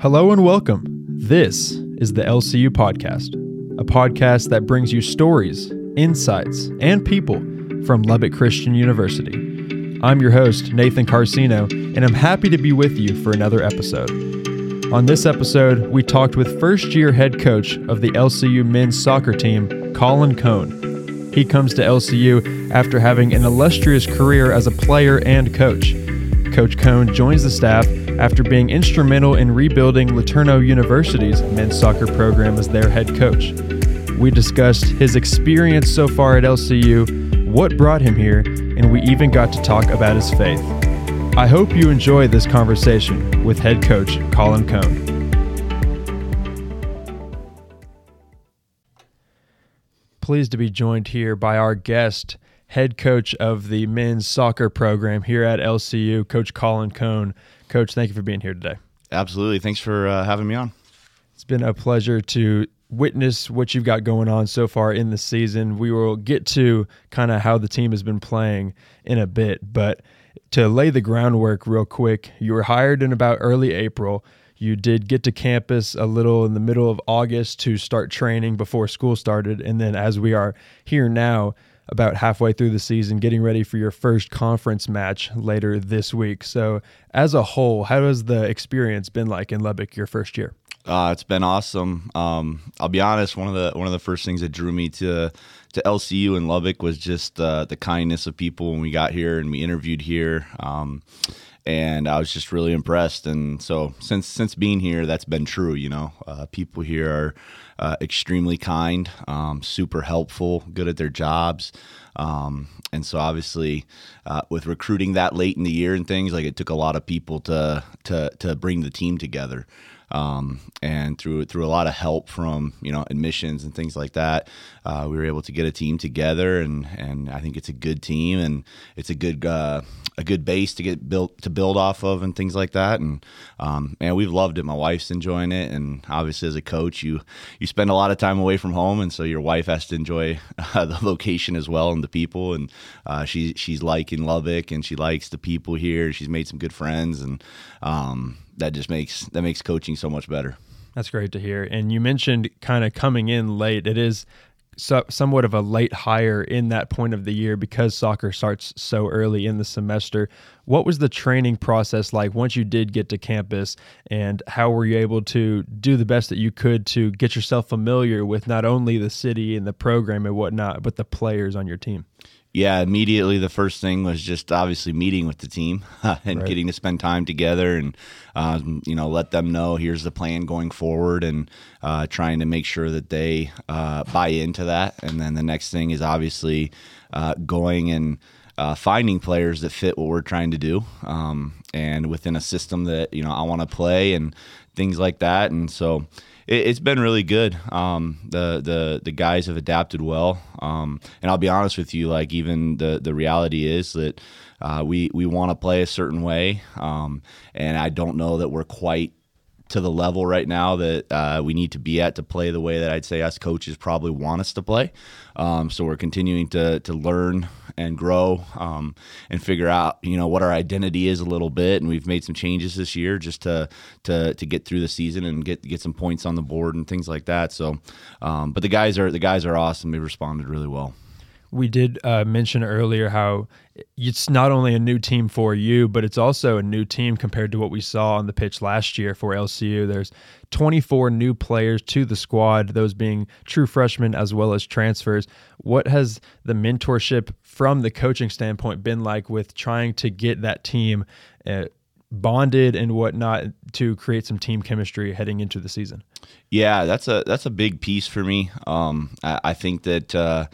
Hello and welcome. This is the LCU Podcast, a podcast that brings you stories, insights, and people from Lubbock Christian University. I'm your host, Nathan Carcino, and I'm happy to be with you for another episode. On this episode, we talked with first year head coach of the LCU men's soccer team, Collin Cone. He comes to LCU after having an illustrious career as a player and coach. Coach Cone joins the staff after being instrumental in rebuilding LeTourneau University's men's soccer program as their head coach. We discussed his experience so far at LCU, what brought him here, and we even got to talk about his faith. I hope you enjoy this conversation with head coach Collin Cone. Pleased to be joined here by our guest, head coach of the men's soccer program here at LCU, Coach Collin Cone. Coach, thank you for being here today. Absolutely. Thanks for uh, having me on. It's been a pleasure to witness what you've got going on so far in the season. We will get to kind of how the team has been playing in a bit, but to lay the groundwork real quick, you were hired in about early April. You did get to campus a little in the middle of August to start training before school started. And then, as we are here now, about halfway through the season, getting ready for your first conference match later this week. So, as a whole, how has the experience been like in Lubbock your first year? Uh, it's been awesome. Um, I'll be honest. One of the one of the first things that drew me to to LCU in Lubbock was just uh, the kindness of people when we got here and we interviewed here. Um, and I was just really impressed. And so since since being here, that's been true. You know, uh, people here are uh, extremely kind, um, super helpful, good at their jobs. Um, and so obviously, uh, with recruiting that late in the year and things, like it took a lot of people to to to bring the team together. Um, and through through a lot of help from you know admissions and things like that, uh, we were able to get a team together, and and I think it's a good team, and it's a good uh, a good base to get built to build off of, and things like that. And um, man, we've loved it. My wife's enjoying it, and obviously as a coach, you you spend a lot of time away from home, and so your wife has to enjoy uh, the location as well and the people. And uh, she she's liking Lubbock, and she likes the people here. She's made some good friends, and um, that just makes that makes coaching so much better. That's great to hear. And you mentioned kind of coming in late. It is so, somewhat of a late hire in that point of the year because soccer starts so early in the semester. What was the training process like once you did get to campus, and how were you able to do the best that you could to get yourself familiar with not only the city and the program and whatnot, but the players on your team? yeah, immediately the first thing was just obviously meeting with the team and right. getting to spend time together and um, you know let them know here's the plan going forward and uh, trying to make sure that they uh, buy into that. And then the next thing is obviously uh, going and uh, finding players that fit what we're trying to do um, and within a system that you know I want to play and things like that. And so it, has been really good. Um, the the the guys have adapted well, um, and I'll be honest with you. Like even the the reality is that uh, we we want to play a certain way, um, and I don't know that we're quite to the level right now that uh, we need to be at to play the way that I'd say us coaches probably want us to play. Um, so we're continuing to to learn and grow um, and figure out you know what our identity is a little bit. And we've made some changes this year just to to to get through the season and get get some points on the board and things like that. So, um, but the guys are the guys are awesome. They responded really well we did uh, mention earlier how it's not only a new team for you, but it's also a new team compared to what we saw on the pitch last year for LCU. There's 24 new players to the squad, those being true freshmen as well as transfers. What has the mentorship from the coaching standpoint been like with trying to get that team uh, bonded and whatnot to create some team chemistry heading into the season? Yeah, that's a that's a big piece for me. Um, I, I, think that. Uh,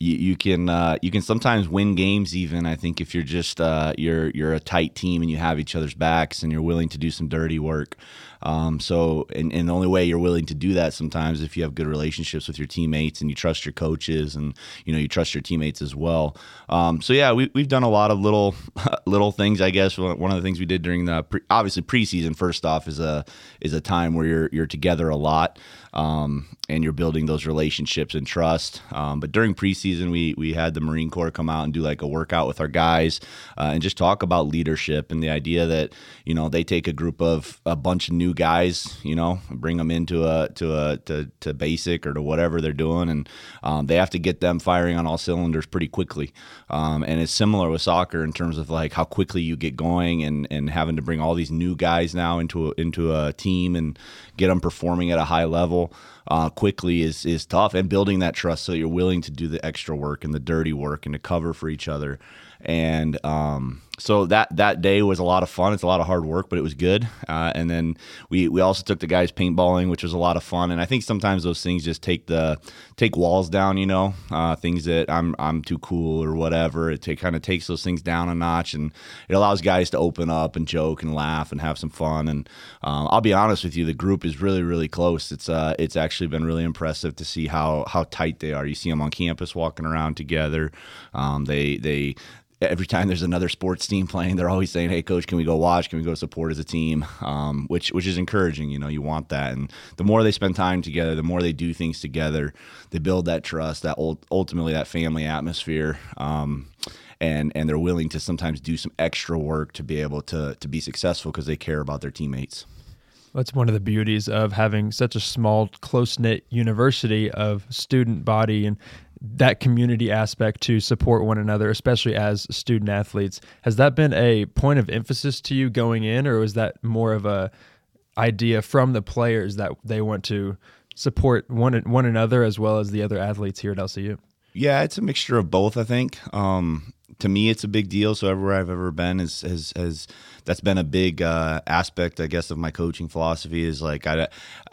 you, you can uh, you can sometimes win games even I think if you're just uh, you're you're a tight team and you have each other's backs and you're willing to do some dirty work. Um, so and, and the only way you're willing to do that sometimes if you have good relationships with your teammates and you trust your coaches and you know you trust your teammates as well. Um, so yeah, we, we've done a lot of little little things. I guess one of the things we did during the pre- obviously preseason first off is a is a time where you're you're together a lot um, and you're building those relationships and trust. Um, but during preseason we we had the Marine Corps come out and do like a workout with our guys uh, and just talk about leadership and the idea that you know they take a group of a bunch of new guys, you know, bring them into a to a to, to basic or to whatever they're doing, and um, they have to get them firing on all cylinders pretty quickly. Um, and it's similar with soccer in terms of like how quickly you get going and and having to bring all these new guys now into a, into a team and get them performing at a high level uh, quickly is is tough. And building that trust so you're willing to do the extra work and the dirty work and to cover for each other and um, so that that day was a lot of fun. It's a lot of hard work, but it was good. Uh, and then we we also took the guys paintballing, which was a lot of fun. And I think sometimes those things just take the take walls down. You know, uh, things that I'm I'm too cool or whatever. It kind of takes those things down a notch, and it allows guys to open up and joke and laugh and have some fun. And um, I'll be honest with you, the group is really really close. It's uh it's actually been really impressive to see how how tight they are. You see them on campus walking around together. Um, they they every time there's another sports team playing, they're always saying, "Hey, coach, can we go watch? Can we go support as a team?" Um, which which is encouraging. You know, you want that, and the more they spend time together, the more they do things together, they build that trust, that ultimately that family atmosphere. Um, and, and they're willing to sometimes do some extra work to be able to to be successful because they care about their teammates. That's one of the beauties of having such a small, close knit university of student body and that community aspect to support one another, especially as student athletes. Has that been a point of emphasis to you going in, or was that more of a idea from the players that they want to support one one another as well as the other athletes here at LCU? Yeah, it's a mixture of both. I think. Um, to me, it's a big deal. So everywhere I've ever been is has has that's been a big uh, aspect, I guess, of my coaching philosophy. Is like I,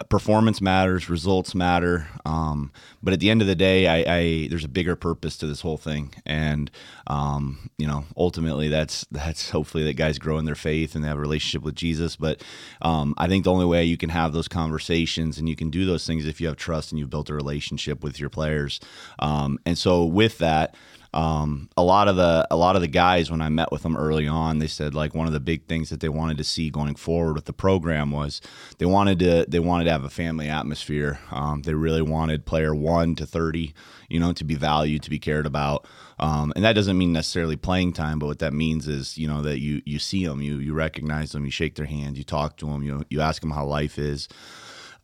performance matters, results matter, um, but at the end of the day, I, I, there's a bigger purpose to this whole thing, and um, you know, ultimately, that's that's hopefully that guys grow in their faith and they have a relationship with Jesus. But um, I think the only way you can have those conversations and you can do those things if you have trust and you've built a relationship with your players. Um, and so with that um, a lot of the a lot of the guys when I met with them early on, they said like one of the big things that they wanted to see going forward with the program was they wanted to they wanted to have a family atmosphere. Um, they really wanted player one to thirty, you know, to be valued, to be cared about. Um, and that doesn't mean necessarily playing time, but what that means is you know that you you see them, you you recognize them, you shake their hand, you talk to them, you you ask them how life is.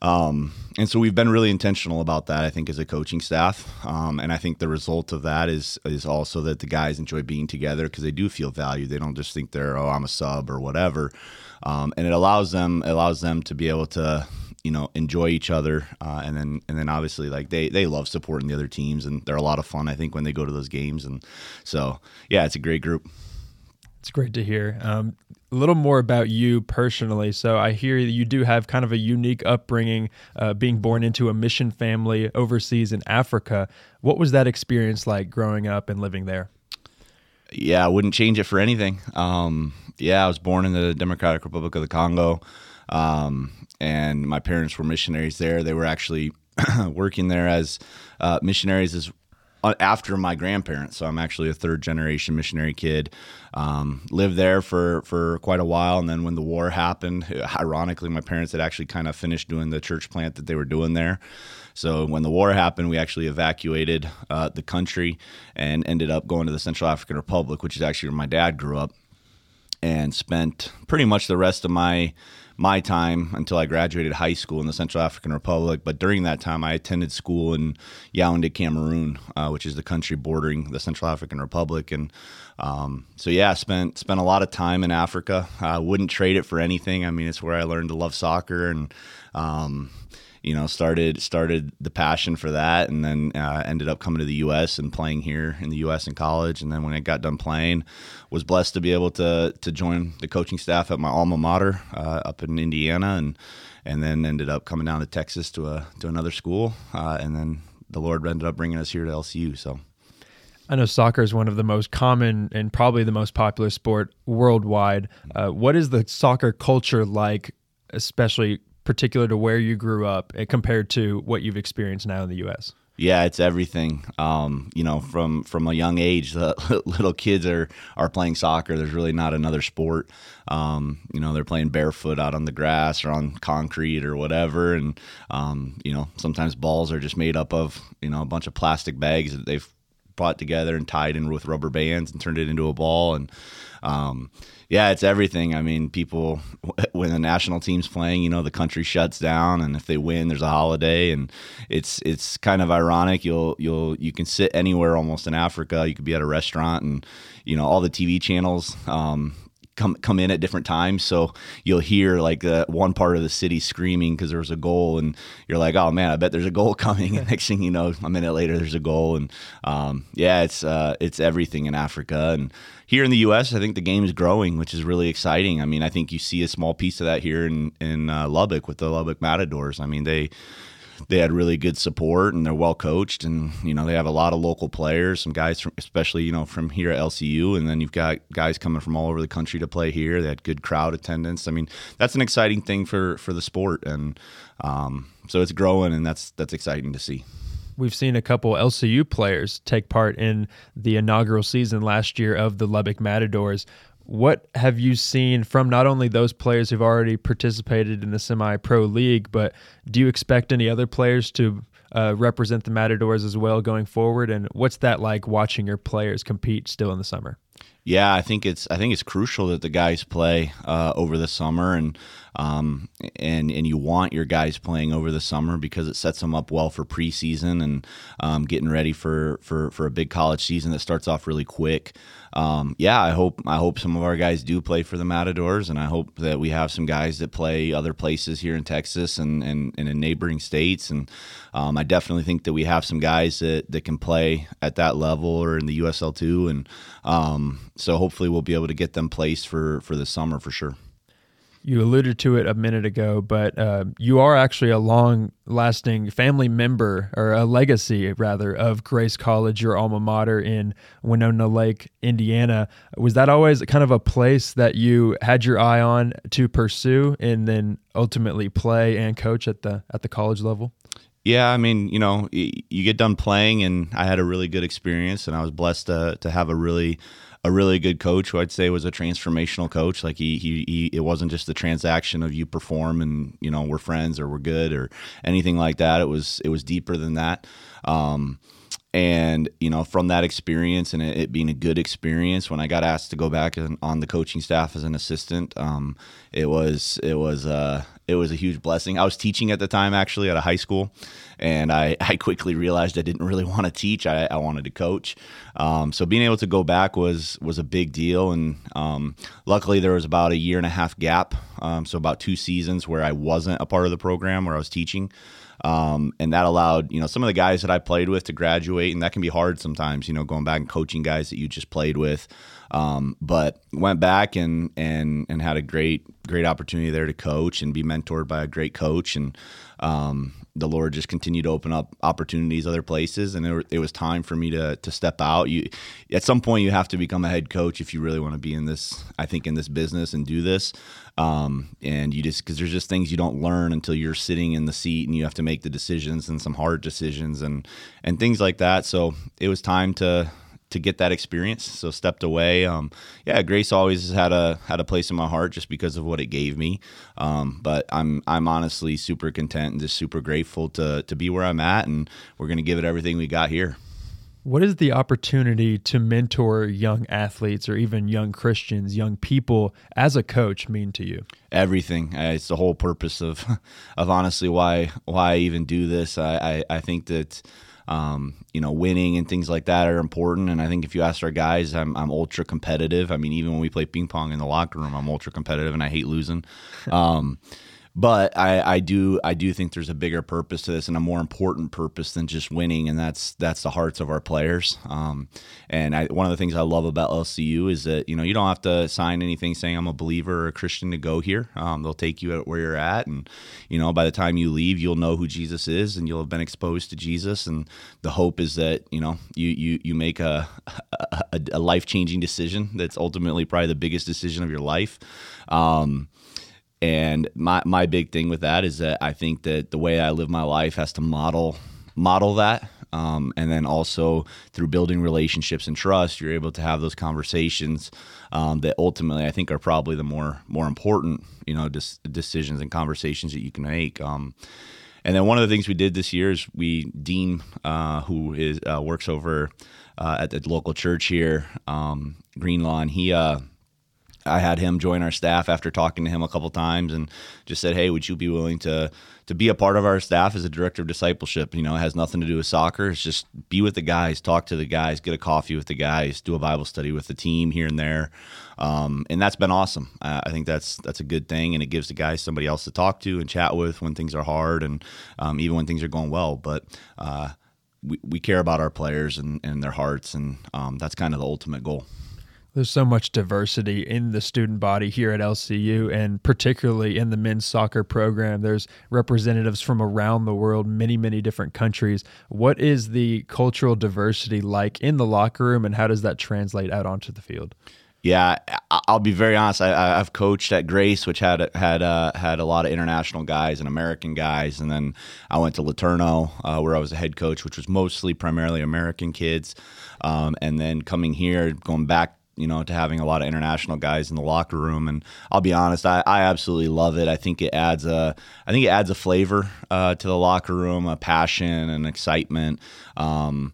Um, and so we've been really intentional about that, I think, as a coaching staff. Um, and I think the result of that is is also that the guys enjoy being together because they do feel valued. They don't just think they're oh I'm a sub or whatever. Um, and it allows them allows them to be able to you know enjoy each other uh, and then and then obviously like they they love supporting the other teams and they're a lot of fun I think when they go to those games and so yeah it's a great group. It's great to hear. Um, a little more about you personally. So I hear you do have kind of a unique upbringing, uh, being born into a mission family overseas in Africa. What was that experience like growing up and living there? Yeah, I wouldn't change it for anything. Um, yeah, I was born in the Democratic Republic of the Congo, um, and my parents were missionaries there. They were actually working there as uh, missionaries as after my grandparents. So I'm actually a third generation missionary kid. Um, lived there for for quite a while, and then when the war happened, ironically, my parents had actually kind of finished doing the church plant that they were doing there. So when the war happened, we actually evacuated uh, the country and ended up going to the Central African Republic, which is actually where my dad grew up, and spent pretty much the rest of my my time until I graduated high school in the Central African Republic. But during that time, I attended school in Yaoundé, Cameroon, uh, which is the country bordering the Central African Republic. And um, so, yeah, spent spent a lot of time in Africa. I wouldn't trade it for anything. I mean, it's where I learned to love soccer and. Um, you know, started started the passion for that, and then uh, ended up coming to the U.S. and playing here in the U.S. in college. And then when I got done playing, was blessed to be able to to join the coaching staff at my alma mater uh, up in Indiana, and and then ended up coming down to Texas to a to another school, uh, and then the Lord ended up bringing us here to LCU. So. I know soccer is one of the most common and probably the most popular sport worldwide. Uh, what is the soccer culture like, especially particular to where you grew up eh, compared to what you've experienced now in the U.S.? Yeah, it's everything. Um, you know, from from a young age, the little kids are are playing soccer. There's really not another sport. Um, you know, they're playing barefoot out on the grass or on concrete or whatever, and um, you know, sometimes balls are just made up of you know a bunch of plastic bags that they've brought together and tied in with rubber bands and turned it into a ball. And um, yeah, it's everything. I mean, people when the national team's playing, you know, the country shuts down, and if they win, there's a holiday, and it's it's kind of ironic. You'll you'll you can sit anywhere almost in Africa. You could be at a restaurant, and you know all the TV channels. Um, come come in at different times. So you'll hear like uh, one part of the city screaming because there was a goal, and you're like, "Oh man, I bet there's a goal coming." And next thing you know, a minute later, there's a goal, and um, yeah, it's uh, it's everything in Africa and here in the U.S. I think the game is growing, which is really exciting. I mean, I think you see a small piece of that here in in uh, Lubbock with the Lubbock Matadors. I mean, they they had really good support and they're well coached and you know they have a lot of local players some guys from especially you know from here at lcu and then you've got guys coming from all over the country to play here. They had good crowd attendance. I mean that's an exciting thing for for the sport and um, so it's growing and that's that's exciting to see. We've seen a couple LCU players take part in the inaugural season last year of the Lubbock Matadors. What have you seen from not only those players who've already participated in the semi pro league, but do you expect any other players to uh, represent the Matadors as well going forward? And what's that like watching your players compete still in the summer? Yeah, I think it's I think it's crucial that the guys play uh, over the summer and um, and and you want your guys playing over the summer because it sets them up well for preseason and um, getting ready for, for for a big college season that starts off really quick. Um, yeah, I hope I hope some of our guys do play for the Matadors, and I hope that we have some guys that play other places here in Texas and and, and in neighboring states. And um, I definitely think that we have some guys that, that can play at that level or in the USL two, and um, so hopefully we'll be able to get them placed for for the summer for sure. You alluded to it a minute ago, but uh, you are actually a long-lasting family member, or a legacy rather, of Grace College, your alma mater in Winona Lake, Indiana. Was that always kind of a place that you had your eye on to pursue, and then ultimately play and coach at the at the college level? Yeah, I mean, you know, you get done playing, and I had a really good experience, and I was blessed to to have a really a really good coach who I'd say was a transformational coach. Like he, he, he, it wasn't just the transaction of you perform and you know we're friends or we're good or anything like that. It was it was deeper than that. Um, and you know from that experience and it, being a good experience when i got asked to go back on the coaching staff as an assistant um, it was it was uh, it was a huge blessing. I was teaching at the time actually at a high school and i, I quickly realized i didn't really want to teach. I, I wanted to coach. Um, so being able to go back was was a big deal and um, luckily there was about a year and a half gap um, so about two seasons where i wasn't a part of the program where i was teaching um, and that allowed, you know, some of the guys that I played with to graduate, and that can be hard sometimes, you know, going back and coaching guys that you just played with. Um, but went back and and and had a great great opportunity there to coach and be mentored by a great coach, and um, the Lord just continued to open up opportunities other places, and it, it, was time for me to to step out. You at some point you have to become a head coach if you really want to be in this. I think in this business and do this, um, and you just because there's just things you don't learn until you're sitting in the seat and you have to make the decisions and some hard decisions and and things like that. So it was time to to get that experience. So stepped away. Um, yeah, Grace always had a had a place in my heart just because of what it gave me. Um, but I'm I'm honestly super content and just super grateful to to be where I'm at, and we're gonna give it everything we got here. What is the opportunity to mentor young athletes or even young Christians, young people as a coach mean to you? Everything. Uh, it's the whole purpose of of honestly why why I even do this. I I, I think that um, you know, winning and things like that are important. And I think if you ask our guys, I'm, I'm ultra competitive. I mean, even when we play ping pong in the locker room, I'm ultra competitive and I hate losing. Um, but I, I do I do think there's a bigger purpose to this and a more important purpose than just winning, and that's that's the hearts of our players. Um, and I, one of the things I love about LCU is that you know you don't have to sign anything saying I'm a believer or a Christian to go here. Um, they'll take you at where you're at, and you know by the time you leave, you'll know who Jesus is, and you'll have been exposed to Jesus. And the hope is that you know you you you make a a, a life changing decision that's ultimately probably the biggest decision of your life. Um, and my my big thing with that is that I think that the way I live my life has to model model that. Um, and then also through building relationships and trust, you're able to have those conversations um, that ultimately I think are probably the more more important, you know, decisions and conversations that you can make. Um, and then one of the things we did this year is we Dean, uh, who is uh, works over uh, at the local church here, um, Green Lawn. He uh, I had him join our staff after talking to him a couple times and just said, "Hey, would you be willing to to be a part of our staff as a director of discipleship? You know, it has nothing to do with soccer. It's just be with the guys, talk to the guys, get a coffee with the guys, do a Bible study with the team here and there, um, and that's been awesome. I think that's that's a good thing, and it gives the guys somebody else to talk to and chat with when things are hard and um, even when things are going well. But uh, we, we care about our players and, and their hearts, and um, that's kind of the ultimate goal. There's so much diversity in the student body here at LCU, and particularly in the men's soccer program. There's representatives from around the world, many, many different countries. What is the cultural diversity like in the locker room, and how does that translate out onto the field? Yeah, I'll be very honest. I, have coached at Grace, which had had uh, had a lot of international guys and American guys, and then I went to LeTourneau, uh, where I was a head coach, which was mostly primarily American kids. Um, and then coming here, going back you know, to having a lot of international guys in the locker room. And I'll be honest, I, I absolutely love it. I think it adds a, I think it adds a flavor uh, to the locker room, a passion and excitement. Um,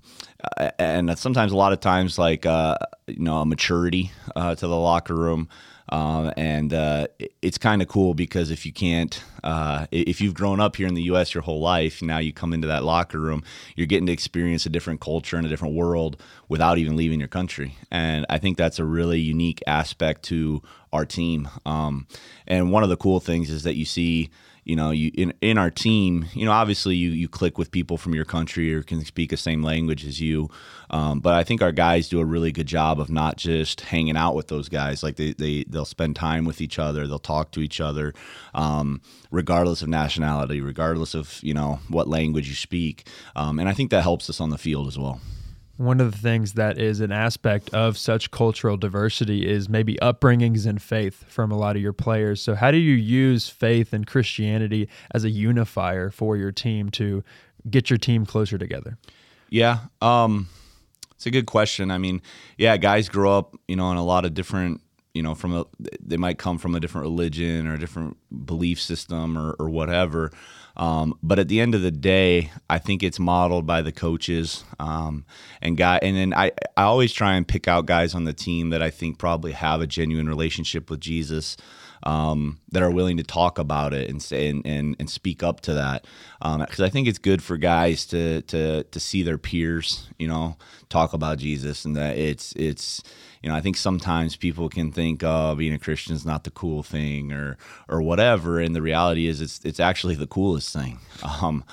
and sometimes, a lot of times, like uh, you know, a maturity uh, to the locker room. Um, and uh, it's kind of cool because if you can't, uh, if you've grown up here in the U.S. your whole life, now you come into that locker room, you're getting to experience a different culture and a different world without even leaving your country. And I think that's a really unique aspect to our team. Um, and one of the cool things is that you see you know, you in, in our team, you know, obviously you you click with people from your country or can speak the same language as you. Um, but I think our guys do a really good job of not just hanging out with those guys. Like they, they they'll spend time with each other, they'll talk to each other, um, regardless of nationality, regardless of you know what language you speak. Um, and I think that helps us on the field as well one of the things that is an aspect of such cultural diversity is maybe upbringings and faith from a lot of your players. So, how do you use faith and Christianity as a unifier for your team to get your team closer together? Yeah, um, it's a good question. I mean, yeah, guys grow up, you know, in a lot of different you know from a they might come from a different religion or a different belief system or, or whatever. Um, but at the end of the day i think it's modeled by the coaches um, and guy and then I, I always try and pick out guys on the team that i think probably have a genuine relationship with jesus um, that are willing to talk about it and say and, and, and speak up to that. Because um, I think it's good for guys to to to see their peers you know talk about Jesus and that it's it's you know I think sometimes people can think oh being a Christian is not the cool thing or or whatever and the reality is it's it's actually the coolest thing. Um,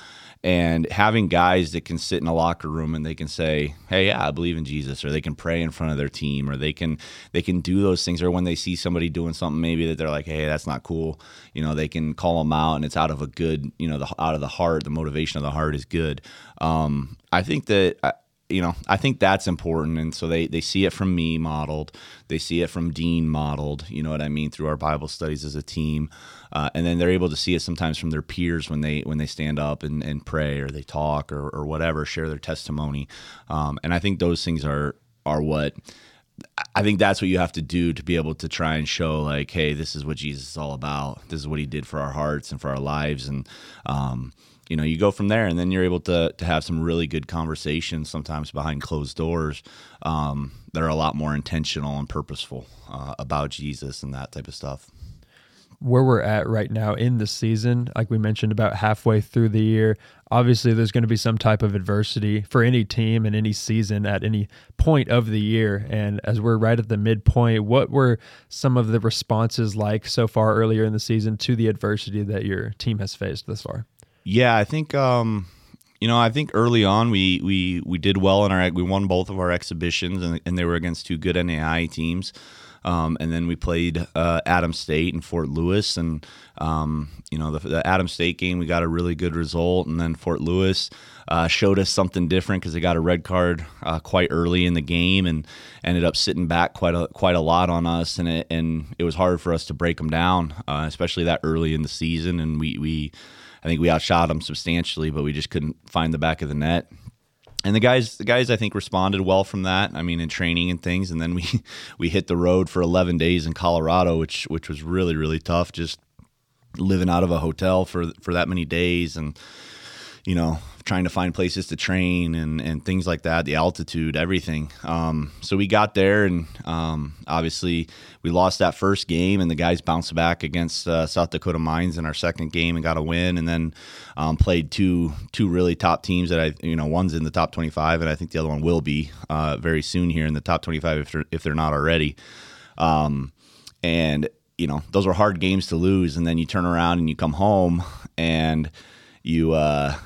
and having guys that can sit in a locker room and they can say hey yeah i believe in jesus or they can pray in front of their team or they can they can do those things or when they see somebody doing something maybe that they're like hey that's not cool you know they can call them out and it's out of a good you know the out of the heart the motivation of the heart is good. Um, i think that I, you know, I think that's important. And so they, they see it from me modeled. They see it from Dean modeled, you know what I mean, through our Bible studies as a team. Uh, and then they're able to see it sometimes from their peers when they when they stand up and, and pray or they talk or, or whatever, share their testimony. Um, and I think those things are are what I think that's what you have to do to be able to try and show like, hey, this is what Jesus is all about. This is what he did for our hearts and for our lives. And um, you know you go from there and then you're able to to have some really good conversations sometimes behind closed doors um, that are a lot more intentional and purposeful uh, about jesus and that type of stuff. Where we're at right now in the season like we mentioned about halfway through the year obviously there's going to be some type of adversity for any team and any season at any point of the year. And as we're right at the midpoint what were some of the responses like so far earlier in the season to the adversity that your team has faced thus far yeah, I think um, you know, I think early on we we we did well in our we won both of our exhibitions and, and they were against two good NAI teams. Um, and then we played uh, Adams State and Fort Lewis, and um, you know the, the Adams State game we got a really good result, and then Fort Lewis uh, showed us something different because they got a red card uh, quite early in the game and ended up sitting back quite a quite a lot on us, and it and it was hard for us to break them down, uh, especially that early in the season, and we we I think we outshot them substantially, but we just couldn't find the back of the net. And the guys, the guys, I think responded well from that. I mean, in training and things, and then we we hit the road for 11 days in Colorado, which which was really really tough. Just living out of a hotel for for that many days and you know trying to find places to train and, and things like that, the altitude, everything. Um, so we got there, and um, obviously we lost that first game, and the guys bounced back against uh, South Dakota Mines in our second game and got a win, and then um, played two two really top teams that I you know one's in the top 25, and I think the other one will be uh, very soon here in the top 25 if they're, if they're not already. Um, and you know those were hard games to lose, and then you turn around and you come home and you uh,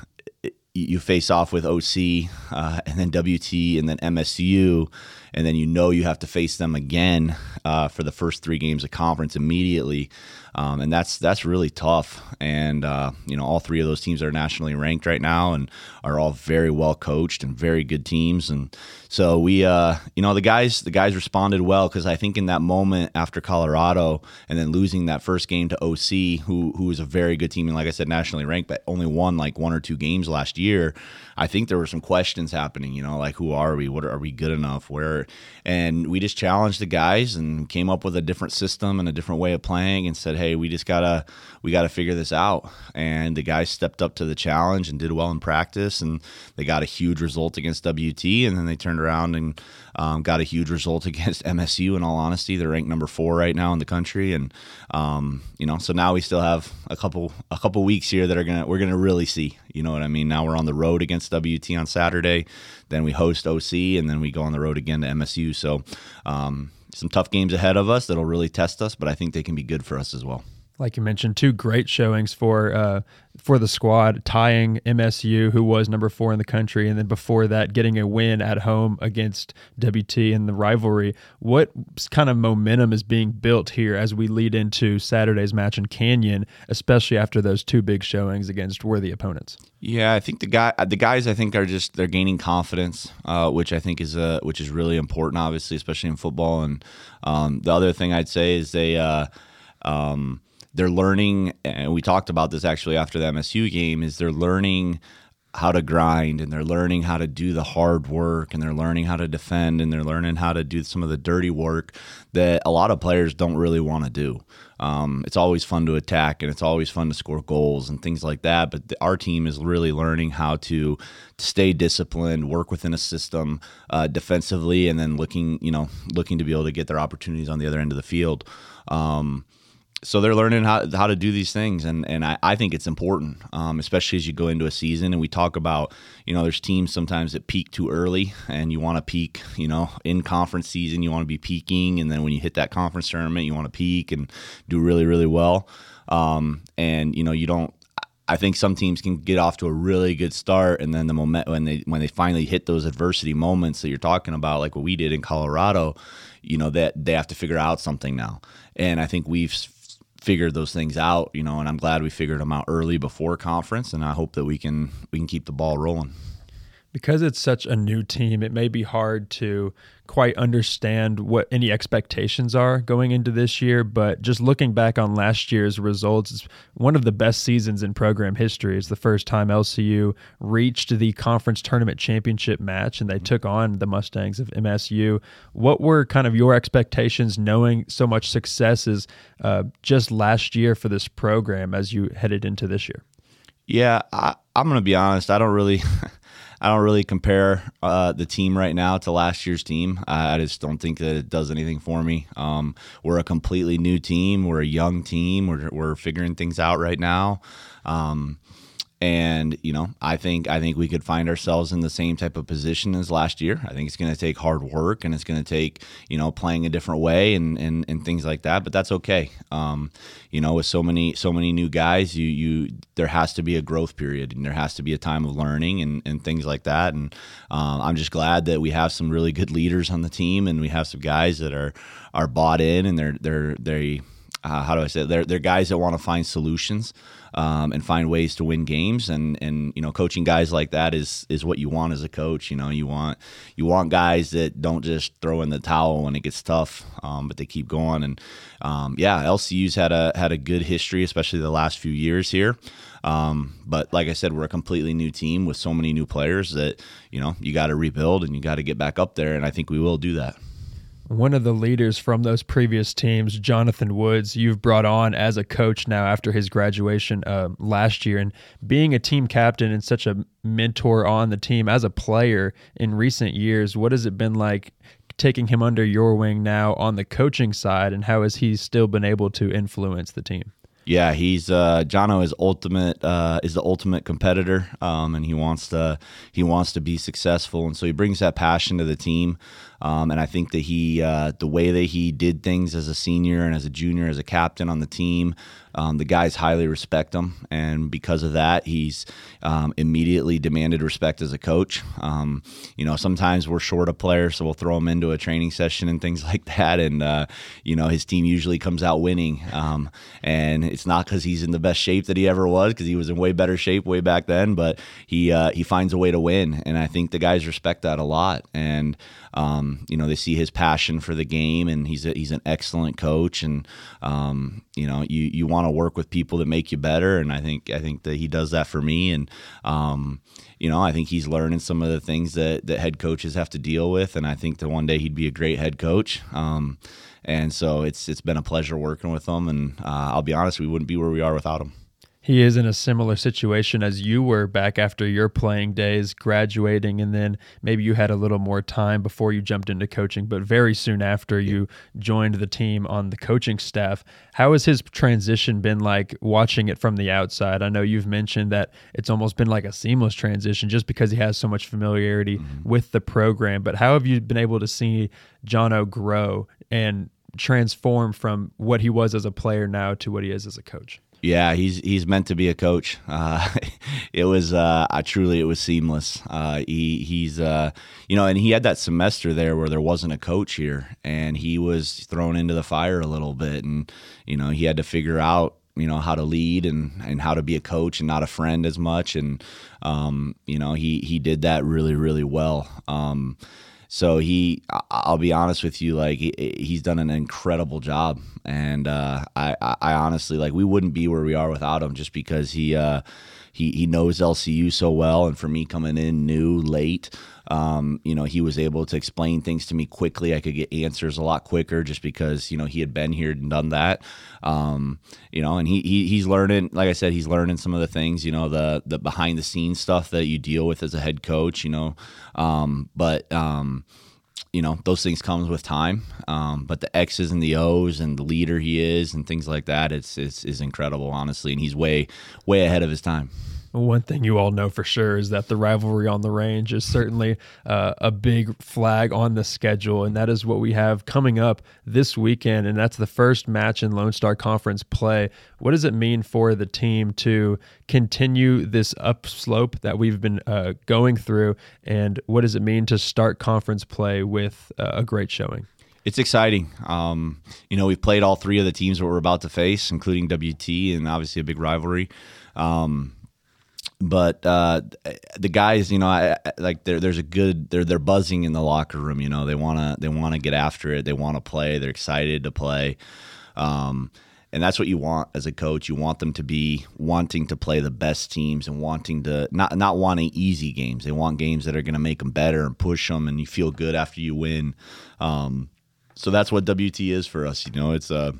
you face off with OC uh, and then WT and then MSU, and then you know you have to face them again uh, for the first three games of conference immediately, um, and that's that's really tough. And uh, you know all three of those teams are nationally ranked right now and are all very well coached and very good teams. And so we, uh, you know, the guys the guys responded well because I think in that moment after Colorado and then losing that first game to OC, who who was a very good team and like I said nationally ranked, but only won like one or two games last year. I think there were some questions happening. You know, like who are we? What are, are we good enough? Where? And we just challenged the guys and came up with a different system and a different way of playing and said, hey, we just gotta we gotta figure this out. And the guys stepped up to the challenge and did well in practice, and they got a huge result against WT, and then they turned around and um, got a huge result against MSU. In all honesty, they're ranked number four right now in the country, and um, you know, so now we still have a couple a couple weeks here that are gonna we're gonna really see. You know what I mean? Now we're on the road against WT on Saturday, then we host OC, and then we go on the road again to MSU. So. Um, some tough games ahead of us that'll really test us, but I think they can be good for us as well like you mentioned, two great showings for uh, for the squad, tying MSU, who was number four in the country, and then before that, getting a win at home against WT in the rivalry. What kind of momentum is being built here as we lead into Saturday's match in Canyon, especially after those two big showings against worthy opponents? Yeah, I think the guy, the guys, I think are just they're gaining confidence, uh, which I think is uh, which is really important, obviously, especially in football. And um, the other thing I'd say is they. Uh, um, they're learning, and we talked about this actually after the MSU game, is they're learning how to grind and they're learning how to do the hard work and they're learning how to defend and they're learning how to do some of the dirty work that a lot of players don't really want to do. Um, it's always fun to attack and it's always fun to score goals and things like that. But the, our team is really learning how to, to stay disciplined, work within a system uh, defensively, and then looking, you know, looking to be able to get their opportunities on the other end of the field. Um, so they're learning how, how to do these things and, and I, I think it's important um, especially as you go into a season and we talk about you know there's teams sometimes that peak too early and you want to peak you know in conference season you want to be peaking and then when you hit that conference tournament you want to peak and do really really well um, and you know you don't I think some teams can get off to a really good start, and then the moment when they when they finally hit those adversity moments that you're talking about, like what we did in Colorado, you know that they have to figure out something now. And I think we've figured those things out, you know, and I'm glad we figured them out early before conference, and I hope that we can we can keep the ball rolling because it's such a new team, it may be hard to quite understand what any expectations are going into this year. But just looking back on last year's results, it's one of the best seasons in program history. It's the first time LCU reached the conference tournament championship match and they mm-hmm. took on the Mustangs of MSU. What were kind of your expectations knowing so much success is uh, just last year for this program as you headed into this year? Yeah, I, I'm going to be honest. I don't really. I don't really compare uh, the team right now to last year's team. I, I, just don't think that it does anything for me. Um, we're a completely new team. We're a young team. We're, we're figuring things out right now. Um, and you know i think i think we could find ourselves in the same type of position as last year. I think it's going to take hard work and it's going to take you know playing a different way and, and and things like that but that's okay. Um, you know with so many so many new guys you you there has to be a growth period and there has to be a time of learning and, and things like that. And um, i'm just glad that we have some really good leaders on the team and we have some guys that are are bought in and they're they're they uh, how do I say it? they're they're guys that want to find solutions um, and find ways to win games and and you know coaching guys like that is is what you want as a coach you know you want you want guys that don't just throw in the towel when it gets tough um, but they keep going and um, yeah LCU's had a had a good history especially the last few years here um, but like I said, we're a completely new team with so many new players that you know you got to rebuild and you got to get back up there, and I think we will do that. One of the leaders from those previous teams, Jonathan Woods, you've brought on as a coach now after his graduation uh, last year. And being a team captain and such a mentor on the team as a player in recent years, what has it been like taking him under your wing now on the coaching side? And how has he still been able to influence the team? Yeah, he's uh, Jono is ultimate uh, is the ultimate competitor, um, and he wants to he wants to be successful, and so he brings that passion to the team. Um, and I think that he, uh, the way that he did things as a senior and as a junior, as a captain on the team, um, the guys highly respect him, and because of that, he's um, immediately demanded respect as a coach. Um, you know, sometimes we're short of players, so we'll throw him into a training session and things like that, and uh, you know, his team usually comes out winning. Um, and it's not because he's in the best shape that he ever was, because he was in way better shape way back then, but he uh, he finds a way to win, and I think the guys respect that a lot. And um, you know, they see his passion for the game, and he's a, he's an excellent coach, and um, you know, you you want to work with people that make you better, and I think I think that he does that for me, and um, you know, I think he's learning some of the things that that head coaches have to deal with, and I think that one day he'd be a great head coach. Um, and so it's it's been a pleasure working with him, and uh, I'll be honest, we wouldn't be where we are without him he is in a similar situation as you were back after your playing days, graduating, and then maybe you had a little more time before you jumped into coaching, but very soon after you joined the team on the coaching staff. How has his transition been like watching it from the outside? I know you've mentioned that it's almost been like a seamless transition just because he has so much familiarity mm-hmm. with the program, but how have you been able to see Jono grow and transform from what he was as a player now to what he is as a coach? Yeah, he's he's meant to be a coach. Uh, it was uh, I truly it was seamless. Uh, he he's uh, you know, and he had that semester there where there wasn't a coach here, and he was thrown into the fire a little bit, and you know he had to figure out you know how to lead and and how to be a coach and not a friend as much, and um, you know he he did that really really well. Um, so he, I'll be honest with you, like he, he's done an incredible job, and uh, I, I honestly like we wouldn't be where we are without him, just because he, uh, he, he knows LCU so well, and for me coming in new late, um, you know, he was able to explain things to me quickly. I could get answers a lot quicker just because you know he had been here and done that. Um, you know, and he, he he's learning. Like I said, he's learning some of the things. You know, the the behind the scenes stuff that you deal with as a head coach. You know, um, but um, you know those things comes with time. Um, but the x's and the o's and the leader he is and things like that it's, it's is incredible honestly. And he's way way ahead of his time one thing you all know for sure is that the rivalry on the range is certainly uh, a big flag on the schedule, and that is what we have coming up this weekend, and that's the first match in Lone Star Conference play. What does it mean for the team to continue this upslope that we've been uh, going through, and what does it mean to start conference play with uh, a great showing? It's exciting. Um, you know, we've played all three of the teams that we're about to face, including WT, and obviously a big rivalry. Um, but uh, the guys, you know, I, I, like there's a good they're they're buzzing in the locker room. You know, they wanna they wanna get after it. They want to play. They're excited to play. Um, and that's what you want as a coach. You want them to be wanting to play the best teams and wanting to not not wanting easy games. They want games that are to make them better and push them, and you feel good after you win. Um, so that's what WT is for us. You know, it's a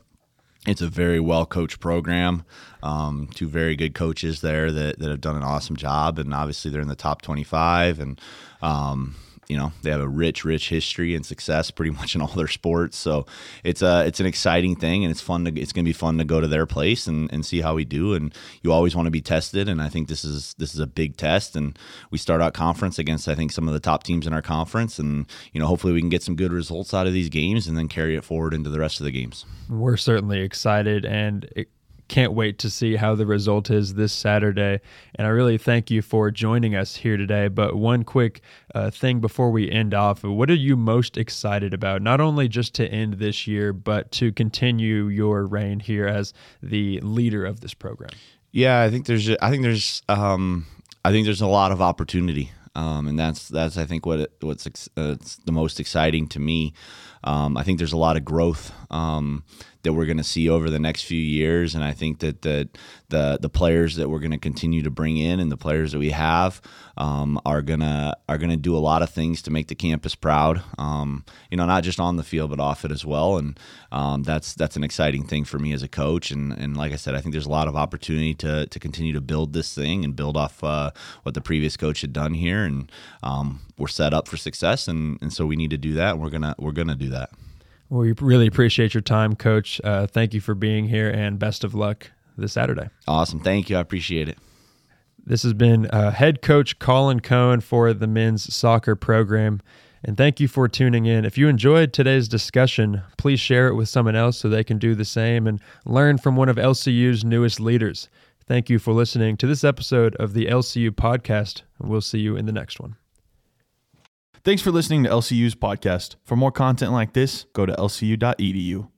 it's a very well coached program. Um, two very good coaches there that, that have done an awesome job, and obviously they're in the top 25. And um, you know they have a rich rich history and success pretty much in all their sports. So it's a it's an exciting thing and it's fun to it's going to be fun to go to their place and, and see how we do. And you always want to be tested. And i think this is this is a big test. And we start out conference against i think some of the top teams in our conference. And you know hopefully we can get some good results out of these games and then carry it forward into the rest of the games. We're certainly excited and it- can't wait to see how the result is this Saturday. And I really thank you for joining us here today. But one quick uh, thing before we end off what are you most excited about, not only just to end this year, but to continue your reign here as the leader of this program? Yeah, I think there's, I think there's, um, I think there's a lot of opportunity. Um, and that's that's I think what it, what's uh, the most exciting to me. Um, I think there's a lot of growth um, that we're going to see over the next few years. And I think that the the the players that we're going to continue to bring in and the players that we have um, are gonna are gonna do a lot of things to make the campus proud. Um, you know, not just on the field but off it as well. And um, that's that's an exciting thing for me as a coach. And and like I said, I think there's a lot of opportunity to to continue to build this thing and build off uh, what the previous coach had done here. And um, we're set up for success, and and so we need to do that. And we're gonna we're gonna do that. We really appreciate your time, Coach. Uh, thank you for being here, and best of luck this Saturday. Awesome. Thank you. I appreciate it. This has been uh, head coach Collin Cone for the men's soccer program. And thank you for tuning in. If you enjoyed today's discussion, please share it with someone else so they can do the same and learn from one of LCU's newest leaders. Thank you for listening to this episode of the LCU podcast. We'll see you in the next one. Thanks for listening to LCU's podcast. For more content like this, go to lcu.edu.